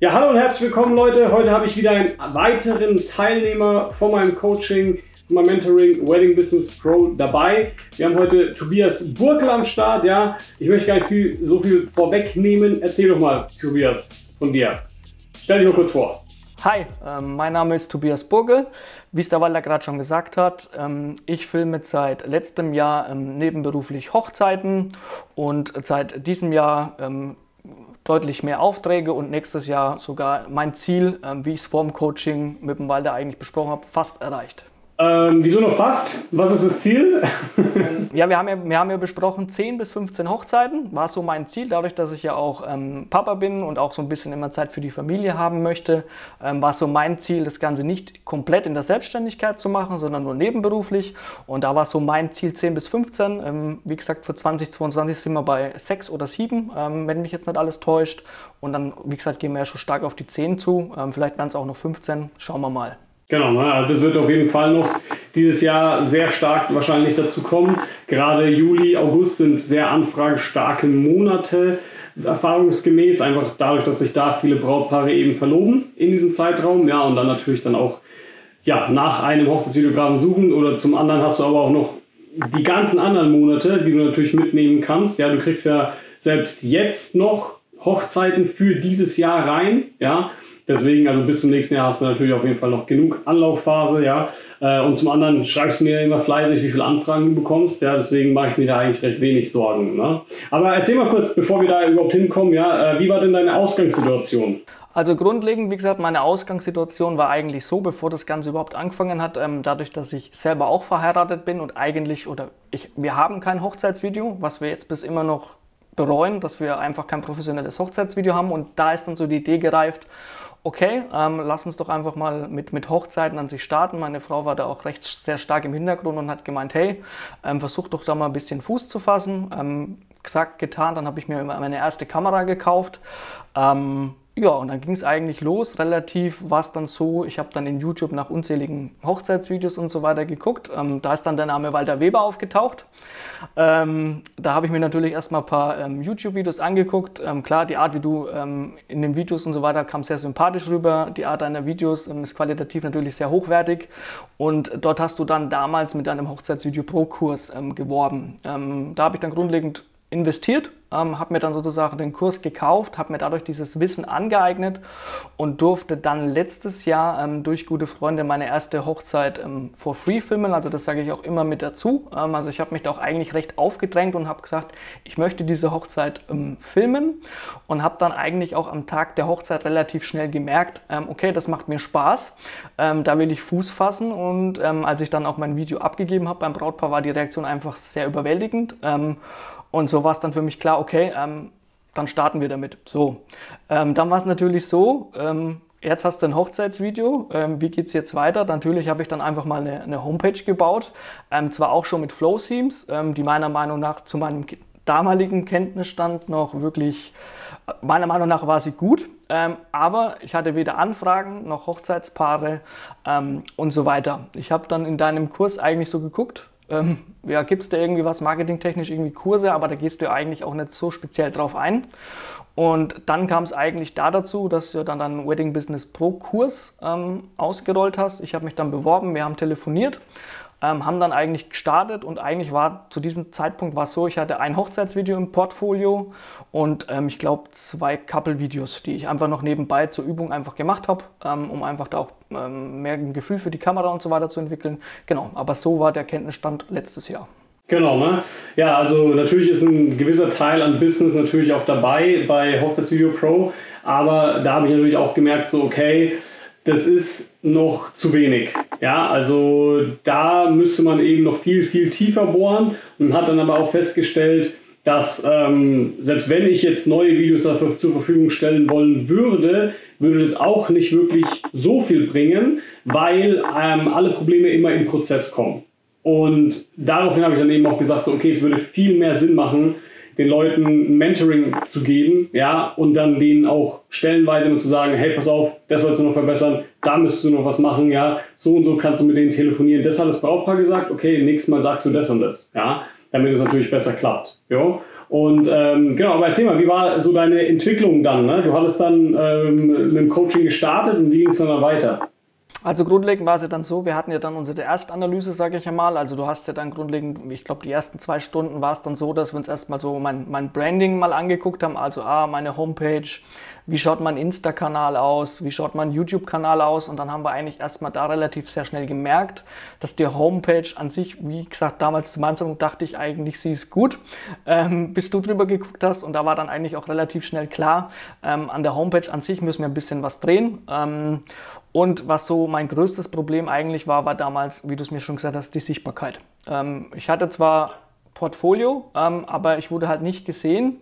Ja, hallo und herzlich willkommen Leute. Heute habe ich wieder einen weiteren Teilnehmer von meinem Coaching, von meinem Mentoring Wedding Business Pro dabei. Wir haben heute Tobias Burkel am Start. Ja, ich möchte gar nicht viel, so viel vorwegnehmen. Erzähl doch mal, Tobias, von dir. Stell dich mal kurz vor. Hi, ähm, mein Name ist Tobias Burgel. Wie es der Walter gerade schon gesagt hat, ähm, ich filme seit letztem Jahr ähm, nebenberuflich Hochzeiten und seit diesem Jahr deutlich mehr Aufträge und nächstes Jahr sogar mein Ziel, wie ich es vor dem Coaching mit dem Walter eigentlich besprochen habe, fast erreicht. Ähm, wieso noch fast? Was ist das Ziel? ja, wir haben ja, wir haben ja besprochen, 10 bis 15 Hochzeiten war so mein Ziel. Dadurch, dass ich ja auch ähm, Papa bin und auch so ein bisschen immer Zeit für die Familie haben möchte, ähm, war so mein Ziel, das Ganze nicht komplett in der Selbstständigkeit zu machen, sondern nur nebenberuflich. Und da war so mein Ziel 10 bis 15. Ähm, wie gesagt, für 2022 sind wir bei 6 oder 7, ähm, wenn mich jetzt nicht alles täuscht. Und dann, wie gesagt, gehen wir ja schon stark auf die 10 zu. Ähm, vielleicht werden es auch noch 15. Schauen wir mal. Genau, ne? also das wird auf jeden Fall noch dieses Jahr sehr stark wahrscheinlich dazu kommen. Gerade Juli, August sind sehr anfragestarke Monate, erfahrungsgemäß, einfach dadurch, dass sich da viele Brautpaare eben verloben in diesem Zeitraum. Ja, und dann natürlich dann auch ja, nach einem Hochzeitsvideografen suchen oder zum anderen hast du aber auch noch die ganzen anderen Monate, die du natürlich mitnehmen kannst. Ja, du kriegst ja selbst jetzt noch Hochzeiten für dieses Jahr rein. Ja, Deswegen, also bis zum nächsten Jahr hast du natürlich auf jeden Fall noch genug Anlaufphase, ja. Äh, und zum anderen schreibst du mir immer fleißig, wie viele Anfragen du bekommst, ja. Deswegen mache ich mir da eigentlich recht wenig Sorgen. Ne? Aber erzähl mal kurz, bevor wir da überhaupt hinkommen, ja, äh, wie war denn deine Ausgangssituation? Also grundlegend, wie gesagt, meine Ausgangssituation war eigentlich so, bevor das Ganze überhaupt angefangen hat, ähm, dadurch, dass ich selber auch verheiratet bin und eigentlich, oder ich, wir haben kein Hochzeitsvideo, was wir jetzt bis immer noch bereuen, dass wir einfach kein professionelles Hochzeitsvideo haben und da ist dann so die Idee gereift, okay, ähm, lass uns doch einfach mal mit, mit Hochzeiten an sich starten. Meine Frau war da auch recht sehr stark im Hintergrund und hat gemeint, hey, ähm, versuch doch da mal ein bisschen Fuß zu fassen. Ähm, gesagt, getan, dann habe ich mir meine erste Kamera gekauft. Ähm, ja, und dann ging es eigentlich los. Relativ war es dann so, ich habe dann in YouTube nach unzähligen Hochzeitsvideos und so weiter geguckt. Ähm, da ist dann der Name Walter Weber aufgetaucht. Ähm, da habe ich mir natürlich erstmal ein paar ähm, YouTube-Videos angeguckt. Ähm, klar, die Art, wie du ähm, in den Videos und so weiter kam sehr sympathisch rüber. Die Art deiner Videos ähm, ist qualitativ natürlich sehr hochwertig. Und dort hast du dann damals mit deinem Hochzeitsvideo Pro-Kurs geworben. da habe ich dann grundlegend investiert, ähm, habe mir dann sozusagen den Kurs gekauft, habe mir dadurch dieses Wissen angeeignet und durfte dann letztes Jahr ähm, durch gute Freunde meine erste Hochzeit ähm, for free filmen. Also das sage ich auch immer mit dazu. Ähm, also ich habe mich da auch eigentlich recht aufgedrängt und habe gesagt, ich möchte diese Hochzeit ähm, filmen und habe dann eigentlich auch am Tag der Hochzeit relativ schnell gemerkt, ähm, okay, das macht mir Spaß, da will ich Fuß fassen und als ich dann auch mein Video abgegeben habe beim Brautpaar, war die Reaktion einfach sehr überwältigend. Und so war es dann für mich klar, okay, ähm, dann starten wir damit. So, ähm, dann war es natürlich so, ähm, jetzt hast du ein Hochzeitsvideo, ähm, wie geht es jetzt weiter? Natürlich habe ich dann einfach mal eine, eine Homepage gebaut, ähm, zwar auch schon mit Flow-Themes, ähm, die meiner Meinung nach zu meinem damaligen Kenntnisstand noch wirklich, meiner Meinung nach war sie gut, ähm, aber ich hatte weder Anfragen noch Hochzeitspaare und so weiter. Ich habe dann in deinem Kurs eigentlich so geguckt, ähm, ja, gibt es da irgendwie was marketingtechnisch, irgendwie Kurse, aber da gehst du ja eigentlich auch nicht so speziell drauf ein. Und dann kam es eigentlich da dazu, dass du dann einen Wedding Business Pro Kurs ähm, ausgerollt hast. Ich habe mich dann beworben, wir haben telefoniert ähm, haben dann eigentlich gestartet und eigentlich war zu diesem Zeitpunkt war es so, ich hatte ein Hochzeitsvideo im Portfolio und ähm, ich glaube zwei Couple-Videos, die ich einfach noch nebenbei zur Übung einfach gemacht habe, ähm, um einfach da auch ähm, mehr ein Gefühl für die Kamera und so weiter zu entwickeln. Genau, aber so war der Kenntnisstand letztes Jahr. Genau, ne? Ja, also natürlich ist ein gewisser Teil an Business natürlich auch dabei bei Hochzeitsvideo Pro, aber da habe ich natürlich auch gemerkt, so okay, das ist noch zu wenig. Ja, also da müsste man eben noch viel, viel tiefer bohren und hat dann aber auch festgestellt, dass ähm, selbst wenn ich jetzt neue Videos dafür zur Verfügung stellen wollen würde, würde das auch nicht wirklich so viel bringen, weil ähm, alle Probleme immer im Prozess kommen. Und daraufhin habe ich dann eben auch gesagt, so, okay, es würde viel mehr Sinn machen, den Leuten Mentoring zu geben, ja, und dann denen auch stellenweise nur zu sagen, hey, pass auf, das sollst du noch verbessern, da müsstest du noch was machen, ja, so und so kannst du mit denen telefonieren. Das hat das Brautpaar gesagt, okay, nächstes Mal sagst du das und das, ja, damit es natürlich besser klappt, ja. Und ähm, genau, aber erzähl mal, wie war so deine Entwicklung dann? Ne? Du hattest dann ähm, mit dem Coaching gestartet und wie ging es dann weiter? Also grundlegend war es ja dann so, wir hatten ja dann unsere Erstanalyse, sage ich einmal. Also du hast ja dann grundlegend, ich glaube, die ersten zwei Stunden war es dann so, dass wir uns erstmal so mein, mein Branding mal angeguckt haben. Also ah, meine Homepage, wie schaut mein Insta-Kanal aus, wie schaut mein YouTube-Kanal aus. Und dann haben wir eigentlich erstmal da relativ sehr schnell gemerkt, dass die Homepage an sich, wie gesagt, damals zu meinem Zeitpunkt dachte ich eigentlich, sie ist gut, ähm, bis du drüber geguckt hast. Und da war dann eigentlich auch relativ schnell klar, ähm, an der Homepage an sich müssen wir ein bisschen was drehen. Ähm, und was so mein größtes Problem eigentlich war, war damals, wie du es mir schon gesagt hast, die Sichtbarkeit. Ähm, ich hatte zwar Portfolio, ähm, aber ich wurde halt nicht gesehen.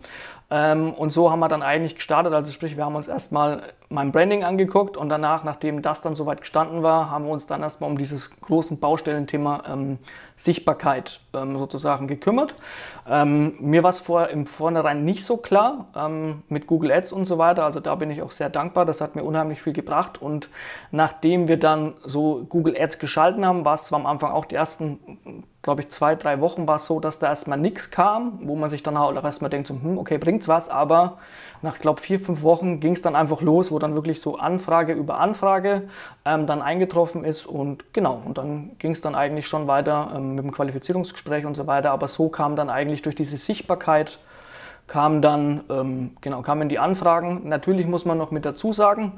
Ähm, und so haben wir dann eigentlich gestartet. Also sprich, wir haben uns erstmal mein Branding angeguckt und danach, nachdem das dann soweit gestanden war, haben wir uns dann erstmal um dieses großen Baustellenthema ähm, Sichtbarkeit ähm, sozusagen gekümmert. Ähm, mir war es vor, im Vornherein nicht so klar ähm, mit Google Ads und so weiter. Also da bin ich auch sehr dankbar. Das hat mir unheimlich viel gebracht. Und nachdem wir dann so Google Ads geschalten haben, war es zwar am Anfang auch die ersten, glaube ich, zwei, drei Wochen war es so, dass da erstmal nichts kam, wo man sich dann auch erstmal denkt, so, hm, okay, bringt's was, aber nach, glaube vier, fünf Wochen ging es dann einfach los, wo dann wirklich so Anfrage über Anfrage ähm, dann eingetroffen ist und genau, und dann ging es dann eigentlich schon weiter ähm, mit dem Qualifizierungsgespräch und so weiter, aber so kam dann eigentlich durch diese Sichtbarkeit kam dann, ähm, genau, kamen die Anfragen. Natürlich muss man noch mit dazu sagen,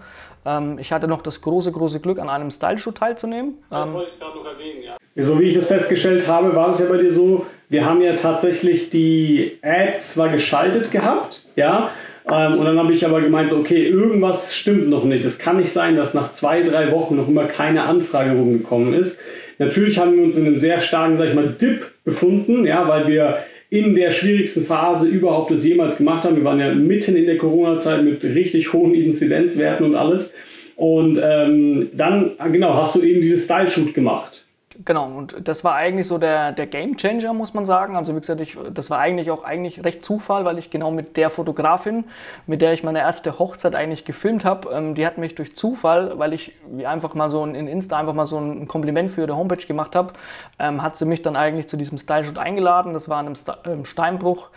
ähm, ich hatte noch das große, große Glück, an einem Style-Shoot teilzunehmen. Das ähm, wollte ich gerade noch erwähnen, ja. So wie ich das festgestellt habe, war es ja bei dir so, wir haben ja tatsächlich die Ads zwar geschaltet gehabt, ja, ähm, und dann habe ich aber gemeint, so, okay, irgendwas stimmt noch nicht. Es kann nicht sein, dass nach zwei, drei Wochen noch immer keine Anfrage rumgekommen ist. Natürlich haben wir uns in einem sehr starken, sag ich mal, Dip befunden, ja, weil wir in der schwierigsten Phase überhaupt das jemals gemacht haben. Wir waren ja mitten in der Corona-Zeit mit richtig hohen Inzidenzwerten und alles. Und ähm, dann, genau, hast du eben dieses Style-Shoot gemacht. Genau, und das war eigentlich so der, der Game Changer, muss man sagen. Also wie gesagt, ich, das war eigentlich auch eigentlich recht Zufall, weil ich genau mit der Fotografin, mit der ich meine erste Hochzeit eigentlich gefilmt habe, ähm, die hat mich durch Zufall, weil ich einfach mal so in Insta einfach mal so ein Kompliment für ihre Homepage gemacht habe, ähm, hat sie mich dann eigentlich zu diesem Style-Shoot eingeladen. Das war in einem ähm, Steinbruch.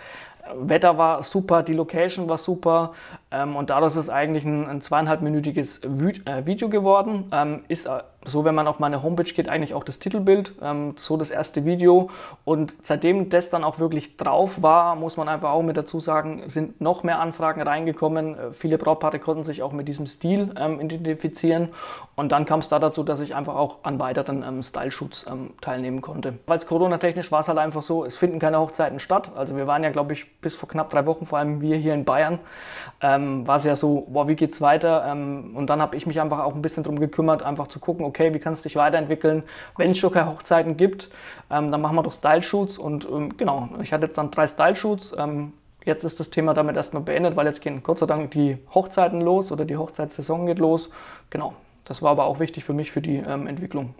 Wetter war super, die Location war super ähm, und daraus ist eigentlich ein, ein zweieinhalbminütiges äh, Video geworden. Ähm, ist äh, so, wenn man auf meine Homepage geht, eigentlich auch das Titelbild, ähm, so das erste Video. Und seitdem das dann auch wirklich drauf war, muss man einfach auch mit dazu sagen, sind noch mehr Anfragen reingekommen. Äh, viele Brautpaare konnten sich auch mit diesem Stil ähm, identifizieren. Und dann kam es da dazu, dass ich einfach auch an weiteren ähm, Style-Shoots ähm, teilnehmen konnte. Weil es Corona-technisch war es halt einfach so, es finden keine Hochzeiten statt. Also wir waren ja, glaube ich, bis vor knapp drei Wochen, vor allem wir hier in Bayern, ähm, war es ja so, boah, wie geht's weiter? Ähm, und dann habe ich mich einfach auch ein bisschen darum gekümmert, einfach zu gucken, okay, wie kannst du dich weiterentwickeln? Wenn es schon keine Hochzeiten gibt, ähm, dann machen wir doch Style-Shoots. Und ähm, genau, ich hatte jetzt dann drei Style-Shoots. Ähm, jetzt ist das Thema damit erstmal beendet, weil jetzt gehen Gott sei Dank die Hochzeiten los oder die Hochzeitssaison geht los. Genau, das war aber auch wichtig für mich für die ähm, Entwicklung.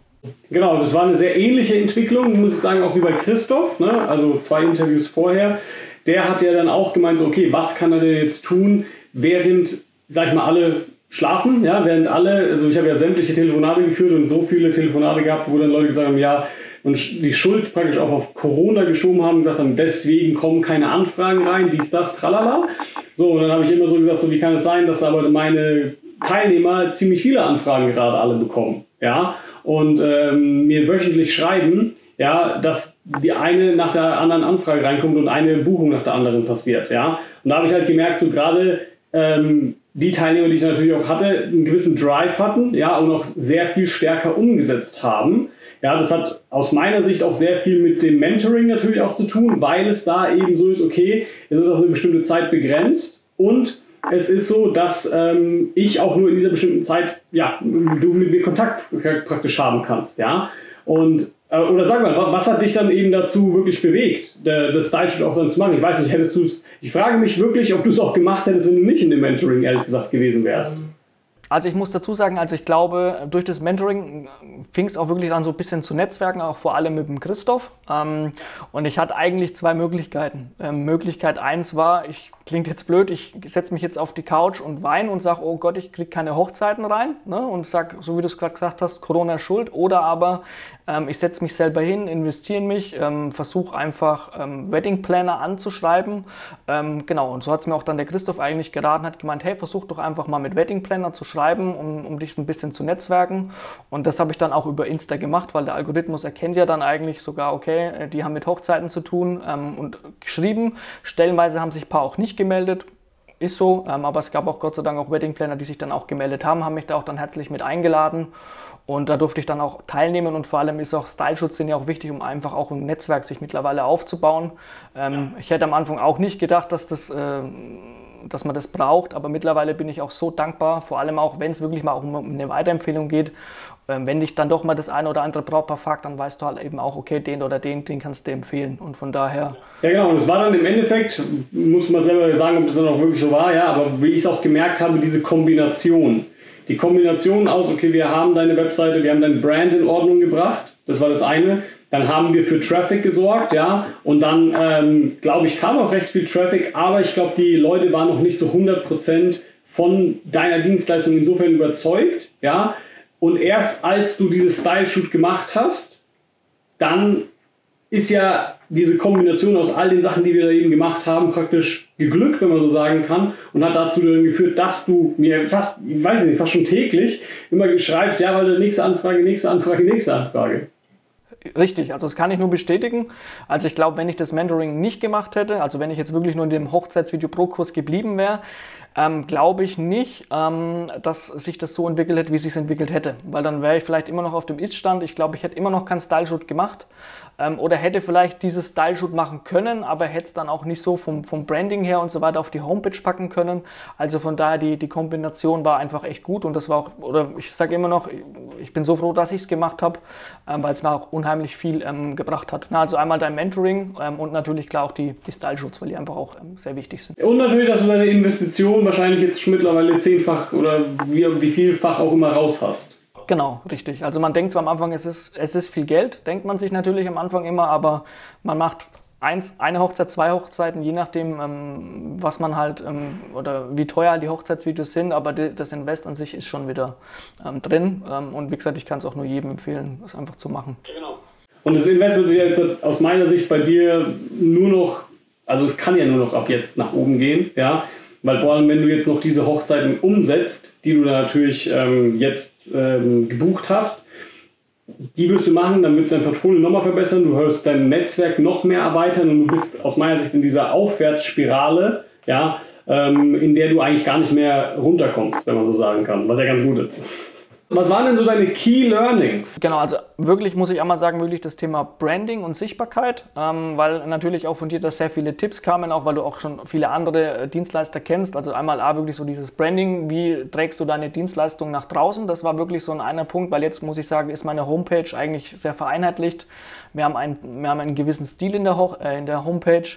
Genau, das war eine sehr ähnliche Entwicklung, muss ich sagen, auch wie bei Christoph, ne? also zwei Interviews vorher. Der hat ja dann auch gemeint, so, okay, was kann er denn jetzt tun, während, sag ich mal, alle schlafen, ja, während alle, also ich habe ja sämtliche Telefonate geführt und so viele Telefonate gehabt, wo dann Leute gesagt haben, ja, und die Schuld praktisch auch auf Corona geschoben haben, gesagt haben, deswegen kommen keine Anfragen rein, dies, das, tralala. So, und dann habe ich immer so gesagt, so wie kann es sein, dass aber meine Teilnehmer ziemlich viele Anfragen gerade alle bekommen, ja, und ähm, mir wöchentlich schreiben, ja, dass die eine nach der anderen Anfrage reinkommt und eine Buchung nach der anderen passiert, ja. Und da habe ich halt gemerkt, so gerade ähm, die Teilnehmer, die ich natürlich auch hatte, einen gewissen Drive hatten, ja, und auch sehr viel stärker umgesetzt haben. Ja, das hat aus meiner Sicht auch sehr viel mit dem Mentoring natürlich auch zu tun, weil es da eben so ist, okay, es ist auf eine bestimmte Zeit begrenzt und es ist so, dass ähm, ich auch nur in dieser bestimmten Zeit, ja, du mit mir Kontakt praktisch haben kannst, ja. Und oder sag mal, was hat dich dann eben dazu wirklich bewegt, das Style-Shoot auch dann zu machen? Ich weiß nicht, hättest du es, ich frage mich wirklich, ob du es auch gemacht hättest, wenn du nicht in dem Mentoring, ehrlich gesagt, gewesen wärst. Also ich muss dazu sagen, also ich glaube, durch das Mentoring fing es auch wirklich an so ein bisschen zu Netzwerken, auch vor allem mit dem Christoph. Ähm, und ich hatte eigentlich zwei Möglichkeiten. Ähm, Möglichkeit eins war, ich klingt jetzt blöd, ich setze mich jetzt auf die Couch und weine und sage, oh Gott, ich kriege keine Hochzeiten rein. Ne? Und sag, so wie du es gerade gesagt hast, Corona schuld. Oder aber Ähm, ich setze mich selber hin, investiere in mich, ähm, versuche einfach ähm, Wedding Planner anzuschreiben. Ähm, genau, und so hat es mir auch dann der Christoph eigentlich geraten, hat gemeint, hey, versuch doch einfach mal mit Wedding Planner zu schreiben, um, um dich ein bisschen zu netzwerken. Und das habe ich dann auch über Insta gemacht, weil der Algorithmus erkennt ja dann eigentlich sogar, okay, äh, die haben mit Hochzeiten zu tun ähm, und geschrieben. Stellenweise haben sich ein paar auch nicht gemeldet, ist so, ähm, aber es gab auch Gott sei Dank auch Wedding Planner, die sich dann auch gemeldet haben, haben mich da auch dann herzlich mit eingeladen und da durfte ich dann auch teilnehmen und vor allem ist auch Styleschutz ja auch wichtig, um einfach auch ein Netzwerk sich mittlerweile aufzubauen. Ähm, ja. Ich hätte am Anfang auch nicht gedacht, dass das äh, dass man das braucht. Aber mittlerweile bin ich auch so dankbar, vor allem auch, wenn es wirklich mal um eine Weiterempfehlung geht. Ähm, wenn dich dann doch mal das eine oder andere Brautpaar fragt, dann weißt du halt eben auch, okay, den oder den, den kannst du empfehlen. Und von daher. Ja, genau. Und es war dann im Endeffekt, muss man selber sagen, ob das dann auch wirklich so war, ja, aber wie ich es auch gemerkt habe, diese Kombination die Kombination aus, okay, wir haben deine Webseite, wir haben dein Brand in Ordnung gebracht, das war das eine. Dann haben wir für Traffic gesorgt, ja, und dann, ähm, glaube ich, kam auch recht viel Traffic, aber ich glaube, die Leute waren noch nicht so 100% von deiner Dienstleistung insofern überzeugt, ja. Und erst als du dieses Style-Shoot gemacht hast, dann ist ja diese Kombination aus all den Sachen, die wir da eben gemacht haben, praktisch geglückt, wenn man so sagen kann, und hat dazu dann geführt, dass du mir fast, ich weiß nicht, fast schon täglich immer schreibst, ja, weil nächste Anfrage, nächste Anfrage, nächste Anfrage. Richtig, also das kann ich nur bestätigen. Also ich glaube, wenn ich das Mentoring nicht gemacht hätte, also wenn ich jetzt wirklich nur in dem Hochzeitsvideo Pro-Kurs geblieben wäre, ähm, glaube ich nicht, ähm, dass sich das so entwickelt hätte, wie es sich entwickelt hätte. Weil dann wäre ich vielleicht immer noch auf dem Ist-Stand. Ich glaube, ich hätte immer noch keinen Style-Shoot gemacht ähm, oder hätte vielleicht dieses Style-Shoot machen können, aber hätte es dann auch nicht so vom, vom Branding her und so weiter auf die Homepage packen können. Also von daher, die, die Kombination war einfach echt gut und das war auch, oder ich sage immer noch, ich bin so froh, dass ich es gemacht habe, ähm, weil es mir auch unheimlich viel ähm, gebracht hat. Na, also einmal dein Mentoring ähm, und natürlich klar auch die, die Style-Shoots, weil die einfach auch sehr wichtig sind. Und natürlich, dass du deine Investition wahrscheinlich jetzt schon mittlerweile zehnfach oder wie, wie vielfach auch immer raus hast. Genau, richtig. Also man denkt zwar am Anfang, es ist, es ist viel Geld, denkt man sich natürlich am Anfang immer, aber man macht eins, eine Hochzeit, zwei Hochzeiten, je nachdem, ähm, was man halt ähm, oder wie teuer die Hochzeitsvideos sind, aber die, das Invest an sich ist schon wieder ähm, drin. Ähm, und wie gesagt, ich kann es auch nur jedem empfehlen, das einfach zu machen. Genau. Und das Invest wird sich jetzt aus meiner Sicht bei dir nur noch, also es kann ja nur noch ab jetzt nach oben gehen, ja. Weil vor allem, wenn du jetzt noch diese Hochzeiten umsetzt, die du da natürlich ähm, jetzt ähm, gebucht hast, die wirst du machen, dann wird du dein Portfolio nochmal verbessern, du wirst dein Netzwerk noch mehr erweitern und du bist aus meiner Sicht in dieser Aufwärtsspirale, ja, ähm, in der du eigentlich gar nicht mehr runterkommst, wenn man so sagen kann, was ja ganz gut ist. Was waren denn so deine Key Learnings? Genau, also wirklich muss ich einmal sagen, wirklich das Thema Branding und Sichtbarkeit, ähm, weil natürlich auch von dir da sehr viele Tipps kamen, auch weil du auch schon viele andere äh, Dienstleister kennst. Also einmal A, wirklich so dieses Branding, wie trägst du deine Dienstleistung nach draußen? Das war wirklich so ein einer Punkt, weil jetzt muss ich sagen, ist meine Homepage eigentlich sehr vereinheitlicht. Wir haben, ein, wir haben einen gewissen Stil in der, Ho äh, in der Homepage.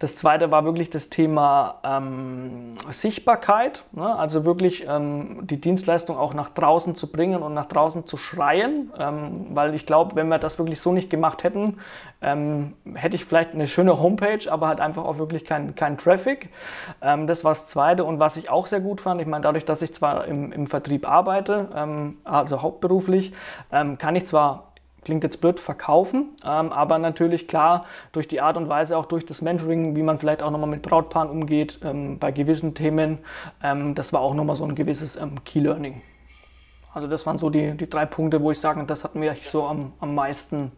Das zweite war wirklich das Thema ähm, Sichtbarkeit, ne? also wirklich ähm, die Dienstleistung auch nach draußen zu bringen und nach draußen zu schreien, ähm, weil ich glaube, wenn wir das wirklich so nicht gemacht hätten, ähm, hätte ich vielleicht eine schöne Homepage, aber halt einfach auch wirklich keinen kein Traffic. Ähm, das war das Zweite und was ich auch sehr gut fand, ich meine, dadurch, dass ich zwar im, im Vertrieb arbeite, ähm, also hauptberuflich, kann ich zwar klingt jetzt blöd, verkaufen, ähm, aber natürlich klar durch die Art und Weise, auch durch das Mentoring, wie man vielleicht auch nochmal mit Brautpaaren umgeht, ähm, bei gewissen Themen, ähm, das war auch nochmal so ein gewisses ähm, Key Learning. Also das waren so die, die drei Punkte, wo ich sage, das hat mir so am, am meisten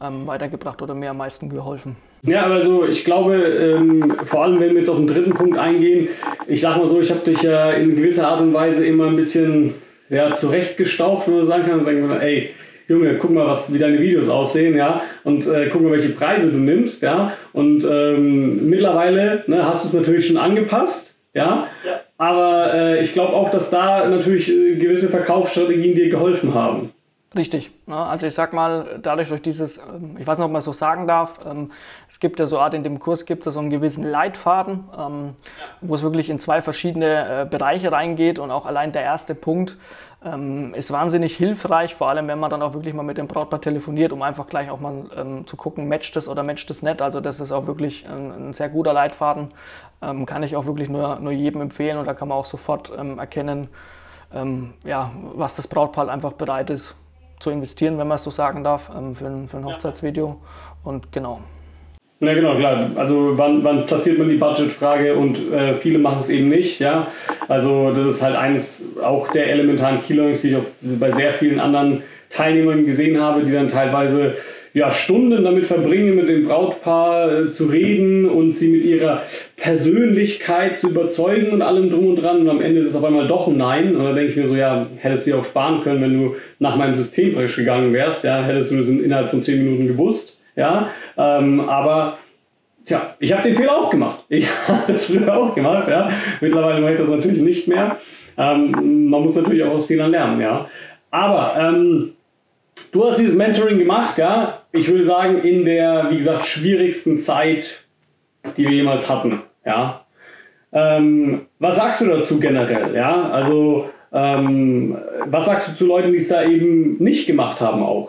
ähm, weitergebracht oder mir am meisten geholfen. Ja, also ich glaube, ähm, vor allem wenn wir jetzt auf den dritten Punkt eingehen, ich sage mal so, ich habe dich ja in gewisser Art und Weise immer ein bisschen ja, zurechtgestaucht, wenn man sagen kann, und sagen, ey, Junge, guck mal, was, wie deine Videos aussehen, ja, und äh, guck mal, welche Preise du nimmst, ja, und ähm, mittlerweile ne, hast du es natürlich schon angepasst, ja, ja. aber äh, ich glaube auch, dass da natürlich äh, gewisse Verkaufsstrategien dir geholfen haben. Richtig. Ne? Also ich sag mal, dadurch durch dieses, ähm, ich weiß nicht, ob man so sagen darf, ähm, es gibt ja so Art, in dem Kurs gibt es so einen gewissen Leitfaden, ähm, wo es wirklich in zwei verschiedene äh, Bereiche reingeht und auch allein der erste Punkt ist wahnsinnig hilfreich, vor allem wenn man dann auch wirklich mal mit dem Brautpaar telefoniert, um einfach gleich auch mal zu gucken, matcht das oder matcht das nicht. Also das ist auch wirklich ein, sehr guter Leitfaden, kann ich auch wirklich nur, nur jedem empfehlen und da kann man auch sofort erkennen, ja, was das Brautpaar einfach bereit ist zu investieren, wenn man es so sagen darf, ähm, für, ein, für ein Hochzeitsvideo. Und genau. Na genau, klar. Also wann, wann platziert man die Budgetfrage und äh, viele machen es eben nicht, ja. Also das ist halt eines auch der elementaren Keylearnings, die ich auch bei sehr vielen anderen Teilnehmern gesehen habe, die dann teilweise ja, Stunden damit verbringen, mit dem Brautpaar äh, zu reden und sie mit ihrer Persönlichkeit zu überzeugen und allem drum und dran. Und am Ende ist es auf einmal doch ein Nein. Und da denke ich mir so, ja, hättest du dir auch sparen können, wenn du nach meinem System praktisch gegangen wärst. Ja, hättest du das innerhalb von zehn Minuten gewusst. Ja, ähm, aber tja, ich habe den Fehler auch gemacht. Ich habe das früher auch gemacht. Ja. Mittlerweile mache ich das natürlich nicht mehr. Ähm, man muss natürlich auch aus Fehlern lernen. Ja. Aber ähm, du hast dieses Mentoring gemacht. Ja. Ich würde sagen, in der, wie gesagt, schwierigsten Zeit, die wir jemals hatten. Ja. Ähm, was sagst du dazu generell? Ja. Also, ähm, was sagst du zu Leuten, die es da eben nicht gemacht haben auch?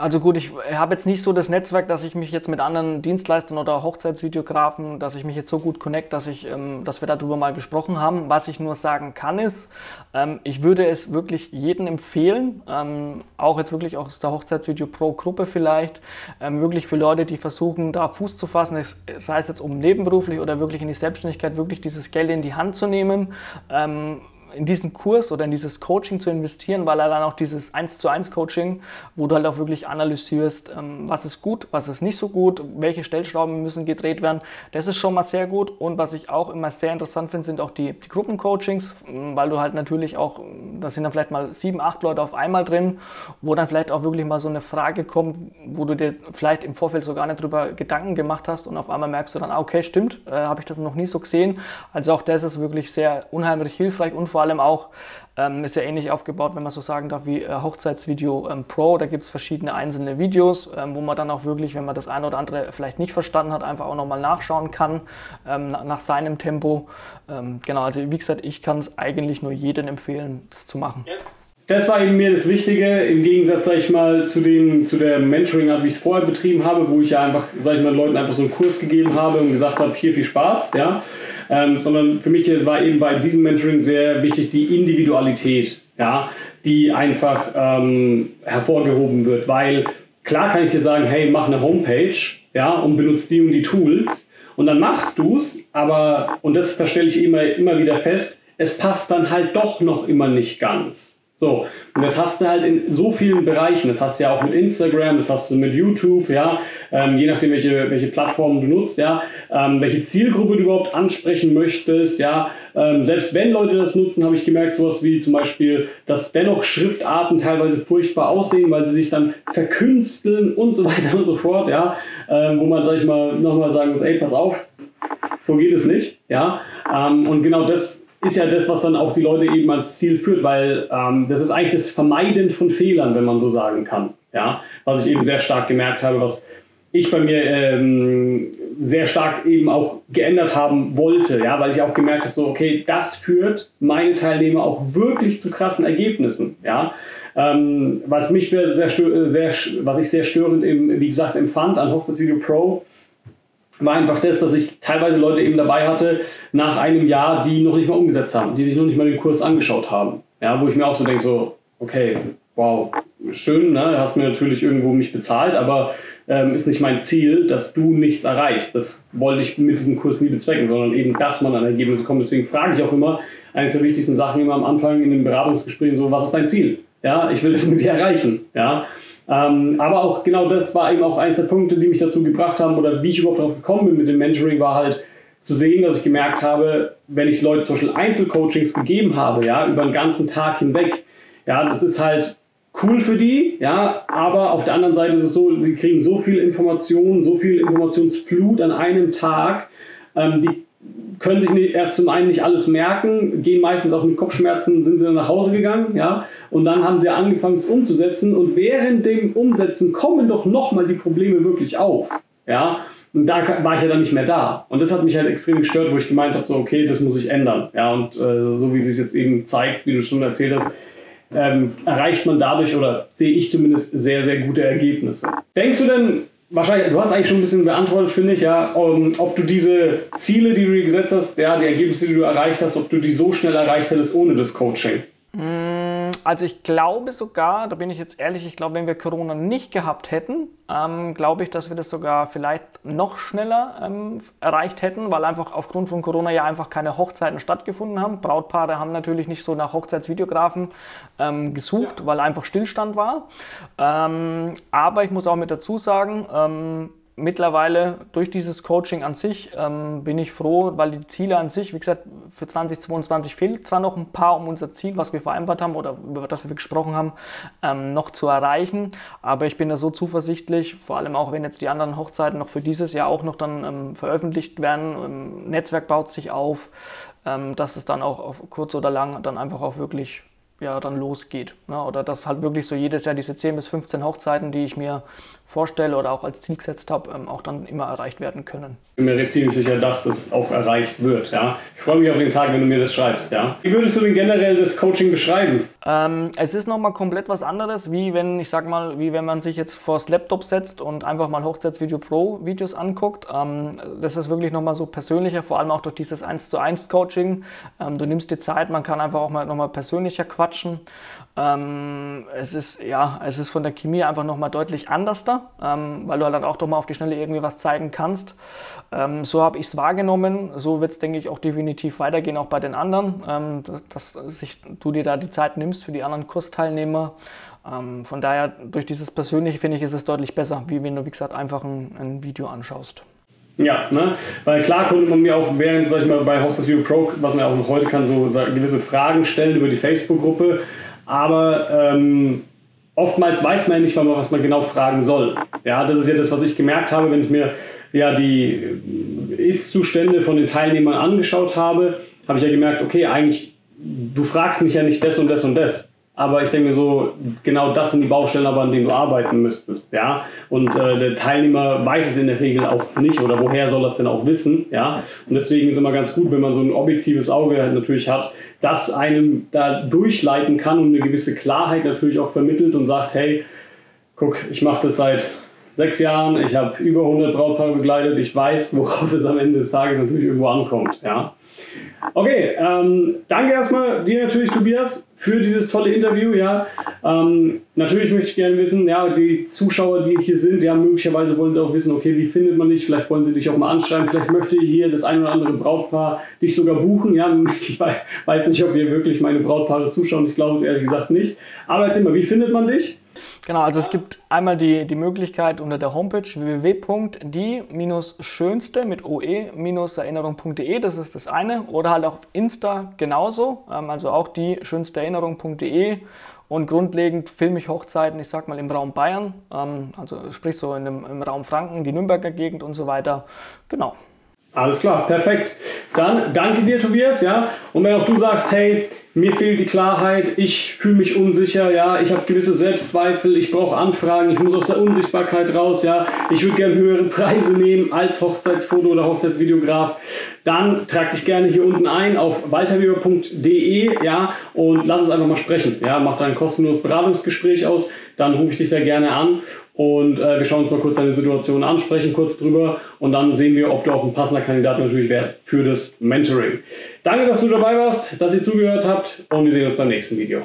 Also gut, ich habe jetzt nicht so das Netzwerk, dass ich mich jetzt mit anderen Dienstleistern oder Hochzeitsvideografen, dass ich mich jetzt so gut connect, dass, ich, ähm, dass wir darüber mal gesprochen haben. Was ich nur sagen kann ist, ähm, ich würde es wirklich jedem empfehlen, ähm, auch jetzt wirklich aus der Hochzeitsvideo Pro Gruppe vielleicht, ähm, wirklich für Leute, die versuchen, da Fuß zu fassen, sei es jetzt um nebenberuflich oder wirklich in die Selbstständigkeit, wirklich dieses Geld in die Hand zu nehmen ähm, in diesen Kurs oder in dieses Coaching zu investieren, weil er dann auch dieses 1 zu 1 Coaching, wo du halt auch wirklich analysierst, ähm, was ist gut, was ist nicht so gut, welche Stellschrauben müssen gedreht werden. Das ist schon mal sehr gut. Und was ich auch immer sehr interessant finde, sind auch die, die Gruppencoachings, ähm, weil du halt natürlich auch, da sind dann vielleicht mal sieben, acht Leute auf einmal drin, wo dann vielleicht auch wirklich mal so eine Frage kommt, wo du dir vielleicht im Vorfeld so gar nicht drüber Gedanken gemacht hast und auf einmal merkst du dann, ah, okay, stimmt, äh, habe ich das noch nie so gesehen. Also auch das ist wirklich sehr unheimlich hilfreich und vor vor allem auch, ähm, ist ja ähnlich aufgebaut, wenn man so sagen darf, wie äh, Hochzeitsvideo ähm, Pro. Da gibt es verschiedene einzelne Videos, ähm, wo man dann auch wirklich, wenn man das eine oder andere vielleicht nicht verstanden hat, einfach auch nochmal nachschauen kann, ähm, nach seinem Tempo. Ähm, genau, also wie gesagt, ich kann es eigentlich nur jedem empfehlen, es zu machen. Das war eben mir das Wichtige, im Gegensatz, sag ich mal, zu, den, zu der Mentoring-Art, wie ich es vorher betrieben habe, wo ich ja einfach, sag ich mal, Leuten einfach so einen Kurs gegeben habe und gesagt habe, hier viel Spaß, ja ähm, sondern für mich war eben bei diesem Mentoring sehr wichtig die Individualität, ja, die einfach ähm, hervorgehoben wird, weil klar kann ich dir sagen, hey, mach eine Homepage, ja, und benutze die und die Tools und dann machst du es, aber, und das verstelle ich immer, immer wieder fest, es passt dann halt doch noch immer nicht ganz. So, und das hast du halt in so vielen Bereichen. Das hast du ja auch mit Instagram, das hast du mit YouTube, ja, ähm, je nachdem, welche, welche Plattform du nutzt, ja, ähm, welche Zielgruppe du überhaupt ansprechen möchtest, ja. Ähm, selbst wenn Leute das nutzen, habe ich gemerkt, sowas wie zum Beispiel, dass dennoch Schriftarten teilweise furchtbar aussehen, weil sie sich dann verkünsteln und so weiter und so fort, ja, ähm, wo man, sag ich mal, nochmal sagen muss, ey, pass auf, so geht es nicht, ja. Ähm, und genau das ist ja das, was dann auch die Leute eben als Ziel führt, weil ähm, das ist eigentlich das Vermeiden von Fehlern, wenn man so sagen kann. Ja? Was ich eben sehr stark gemerkt habe, was ich bei mir ähm, sehr stark eben auch geändert haben wollte, ja, weil ich auch gemerkt habe, so okay, das führt meine Teilnehmer auch wirklich zu krassen Ergebnissen, ja. Ähm, was mich sehr, sehr, was ich sehr störend, eben, wie gesagt, empfand an Hochzeitsvideo Pro, war einfach das, dass ich teilweise Leute eben dabei hatte, nach einem Jahr, die noch nicht mal umgesetzt haben, die sich noch nicht mal den Kurs angeschaut haben. Ja, wo ich mir auch so denke, so, okay, wow, schön, ne? hast mir natürlich irgendwo mich bezahlt, aber ähm, ist nicht mein Ziel, dass du nichts erreichst. Das wollte ich mit diesem Kurs nie bezwecken, sondern eben, dass man an Ergebnisse kommt. Deswegen frage ich auch immer, eines der wichtigsten Sachen immer am Anfang in den Beratungsgesprächen so, was ist dein Ziel? Ja, ich will das mit dir erreichen. Ja, ähm, aber auch genau das war eben auch eines der Punkte, die mich dazu gebracht haben oder wie ich überhaupt darauf gekommen bin mit dem Mentoring, war halt zu sehen, dass ich gemerkt habe, wenn ich Leute zum Beispiel Einzelcoachings gegeben habe, ja, über den ganzen Tag hinweg, ja, das ist halt cool für die, ja, aber auf der anderen Seite ist es so, sie kriegen so viel Information, so viel Informationsflut an einem Tag, ähm, die können sich nicht, erst zum einen nicht alles merken, gehen meistens auch mit Kopfschmerzen, sind sie dann nach Hause gegangen, ja, und dann haben sie angefangen umzusetzen und während dem Umsetzen kommen doch nochmal die Probleme wirklich auf, ja, und da war ich ja dann nicht mehr da. Und das hat mich halt extrem gestört, wo ich gemeint habe, so, okay, das muss ich ändern, ja, und äh, so wie sie es jetzt eben zeigt, wie du schon erzählt hast, ähm, erreicht man dadurch oder sehe ich zumindest sehr, sehr gute Ergebnisse. Denkst du denn, wahrscheinlich, du hast eigentlich schon ein bisschen beantwortet, finde ich, ja, um, ob du diese Ziele, die du dir gesetzt hast, ja, die Ergebnisse, die du erreicht hast, ob du die so schnell erreicht hättest ohne das Coaching. Mm, also ich glaube sogar, da bin ich jetzt ehrlich, ich glaube, wenn wir Corona nicht gehabt hätten, ähm, glaube ich, dass wir das sogar vielleicht noch schneller ähm, erreicht hätten, weil einfach aufgrund von Corona ja einfach keine Hochzeiten stattgefunden haben. Brautpaare haben natürlich nicht so nach Hochzeitsvideografen ähm, gesucht, weil einfach Stillstand war. Ähm, aber ich muss auch mit dazu sagen, ähm, mittlerweile durch dieses Coaching an sich ähm, bin ich froh, weil die Ziele an sich, wie gesagt, für 2022 fehlt zwar noch ein paar, um unser Ziel, was wir vereinbart haben oder über das wir gesprochen haben, ähm, noch zu erreichen. Aber ich bin da so zuversichtlich, vor allem auch wenn jetzt die anderen Hochzeiten noch für dieses Jahr auch noch dann ähm, veröffentlicht werden. Ähm, Netzwerk baut sich auf, ähm, dass es dann auch auf kurz oder lang dann einfach auch wirklich ja, dann losgeht. Ne? Oder dass halt wirklich so jedes Jahr diese 10 bis 15 Hochzeiten, die ich mir vorstelle oder auch als Ziel gesetzt habe, ähm, auch dann immer erreicht werden können. Ich bin mir ziemlich sicher, dass das auch erreicht wird. Ja? Ich freue mich auf den Tag, wenn du mir das schreibst. Ja? Wie würdest du denn generell das Coaching beschreiben? Ähm, es ist nochmal komplett was anderes, wie wenn, ich sag mal, wie wenn man sich jetzt vors Laptop setzt und einfach mal Hochzeitsvideo Pro Videos anguckt. Ähm, das ist wirklich nochmal so persönlicher, vor allem auch durch dieses 1 zu 1 Coaching. Ähm, du nimmst die Zeit, man kann einfach auch mal nochmal persönlicher quatschen. Ähm, es ist, ja, es ist von der Chemie einfach nochmal deutlich anders da ähm, weil du halt dann auch doch mal auf die Schnelle irgendwie was zeigen kannst. Ähm, so habe ich es wahrgenommen. So wird es, denke ich, auch definitiv weitergehen, auch bei den anderen, ähm, dass, dass sich, du dir da die Zeit nimmst für die anderen Kursteilnehmer. Ähm, von daher, durch dieses Persönliche, finde ich, ist es deutlich besser, wie wenn du, wie gesagt, einfach ein, ein Video anschaust. Ja, ne? weil klar konnte man mir auch während, sag ich mal, bei Hochzeitsvideo Pro, was man auch heute kann, so gewisse Fragen stellen über die Facebook-Gruppe. Aber ähm, oftmals weiß man ja nicht was man genau fragen soll. Ja, das ist ja das, was ich gemerkt habe, wenn ich mir ja die Ist-Zustände von den Teilnehmern angeschaut habe, habe ich ja gemerkt, okay, eigentlich, du fragst mich ja nicht das und das und das. Aber ich denke mir so, genau das sind die Baustellen, aber an denen du arbeiten müsstest, ja. Und äh, der Teilnehmer weiß es in der Regel auch nicht oder woher soll das denn auch wissen, ja. Und deswegen ist immer ganz gut, wenn man so ein objektives Auge halt natürlich hat, das einem da durchleiten kann und eine gewisse Klarheit natürlich auch vermittelt und sagt, hey, guck, ich mache das seit sechs Jahren, ich habe über 100 Brautpaare begleitet, ich weiß, worauf es am Ende des Tages natürlich irgendwo ankommt, ja. Okay, ähm, danke erstmal dir natürlich, Tobias, für dieses tolle Interview. Ja, ähm, natürlich möchte ich gerne wissen, ja, die Zuschauer, die hier sind, ja, möglicherweise wollen sie auch wissen, okay, wie findet man dich? Vielleicht wollen sie dich auch mal anschreiben. Vielleicht möchte hier das ein oder andere Brautpaar dich sogar buchen. Ja, ich weiß nicht, ob ihr wirklich meine Brautpaare zuschauen. Ich glaube es ehrlich gesagt nicht. Aber erzähl mal, wie findet man dich? Genau, also es gibt einmal die, die Möglichkeit unter der Homepage www.die-schönste mit oe-erinnerung.de, das ist das eine, oder halt auf Insta genauso, ähm, also auch die schönste Erinnerung.de und grundlegend filme ich Hochzeiten, ich sag mal im Raum Bayern, ähm, also sprich so in dem, im Raum Franken, die Nürnberger Gegend und so weiter. Genau. Alles klar, perfekt. Dann danke dir, Tobias, ja. Und wenn auch du sagst, hey, mir fehlt die Klarheit, ich fühle mich unsicher, ja, ich habe gewisse Selbstzweifel, ich brauche Anfragen, ich muss aus der Unsichtbarkeit raus, ja, ich würde gerne höhere Preise nehmen als Hochzeitsfoto oder Hochzeitsvideograf, dann trag dich gerne hier unten ein auf walterweber.de, ja, und lass uns einfach mal sprechen, ja, mach da ein kostenloses Beratungsgespräch aus, dann rufe ich dich da gerne an und äh, wir schauen uns mal kurz deine Situation an, sprechen kurz drüber und dann sehen wir, ob du auch ein passender Kandidat natürlich wärst für das Mentoring. Danke, dass du dabei warst, dass ihr zugehört habt und wir sehen uns beim nächsten Video.